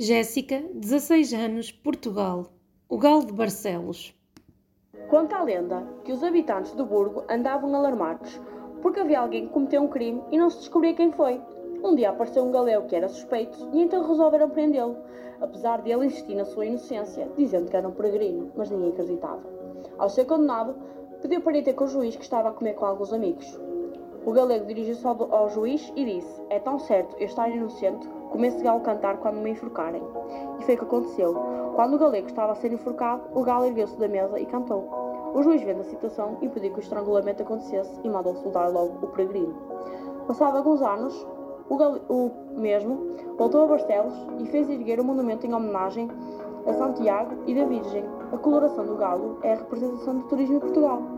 Jéssica, 16 anos, Portugal. O Galo de Barcelos. Conta a lenda que os habitantes do burgo andavam alarmados porque havia alguém que cometeu um crime e não se descobria quem foi. Um dia apareceu um galego que era suspeito e então resolveram prendê-lo, apesar de ele insistir na sua inocência, dizendo que era um peregrino, mas ninguém acreditava. Ao ser condenado, pediu para ir ter com o juiz que estava a comer com alguns amigos. O galego dirigiu-se ao, ao, juiz e disse: É tão certo eu estar inocente como esse galo cantar quando me enforcarem. E foi o que aconteceu. Quando o galego estava a ser enforcado, o galo ergueu-se da mesa e cantou. O juiz vendo a situação impediu que o estrangulamento acontecesse e mandou soltar logo o peregrino. Passado alguns anos, o, o mesmo voltou a Barcelos e fez erguer um monumento em homenagem a Santiago e da Virgem. A coloração do galo é a representação do turismo em Portugal.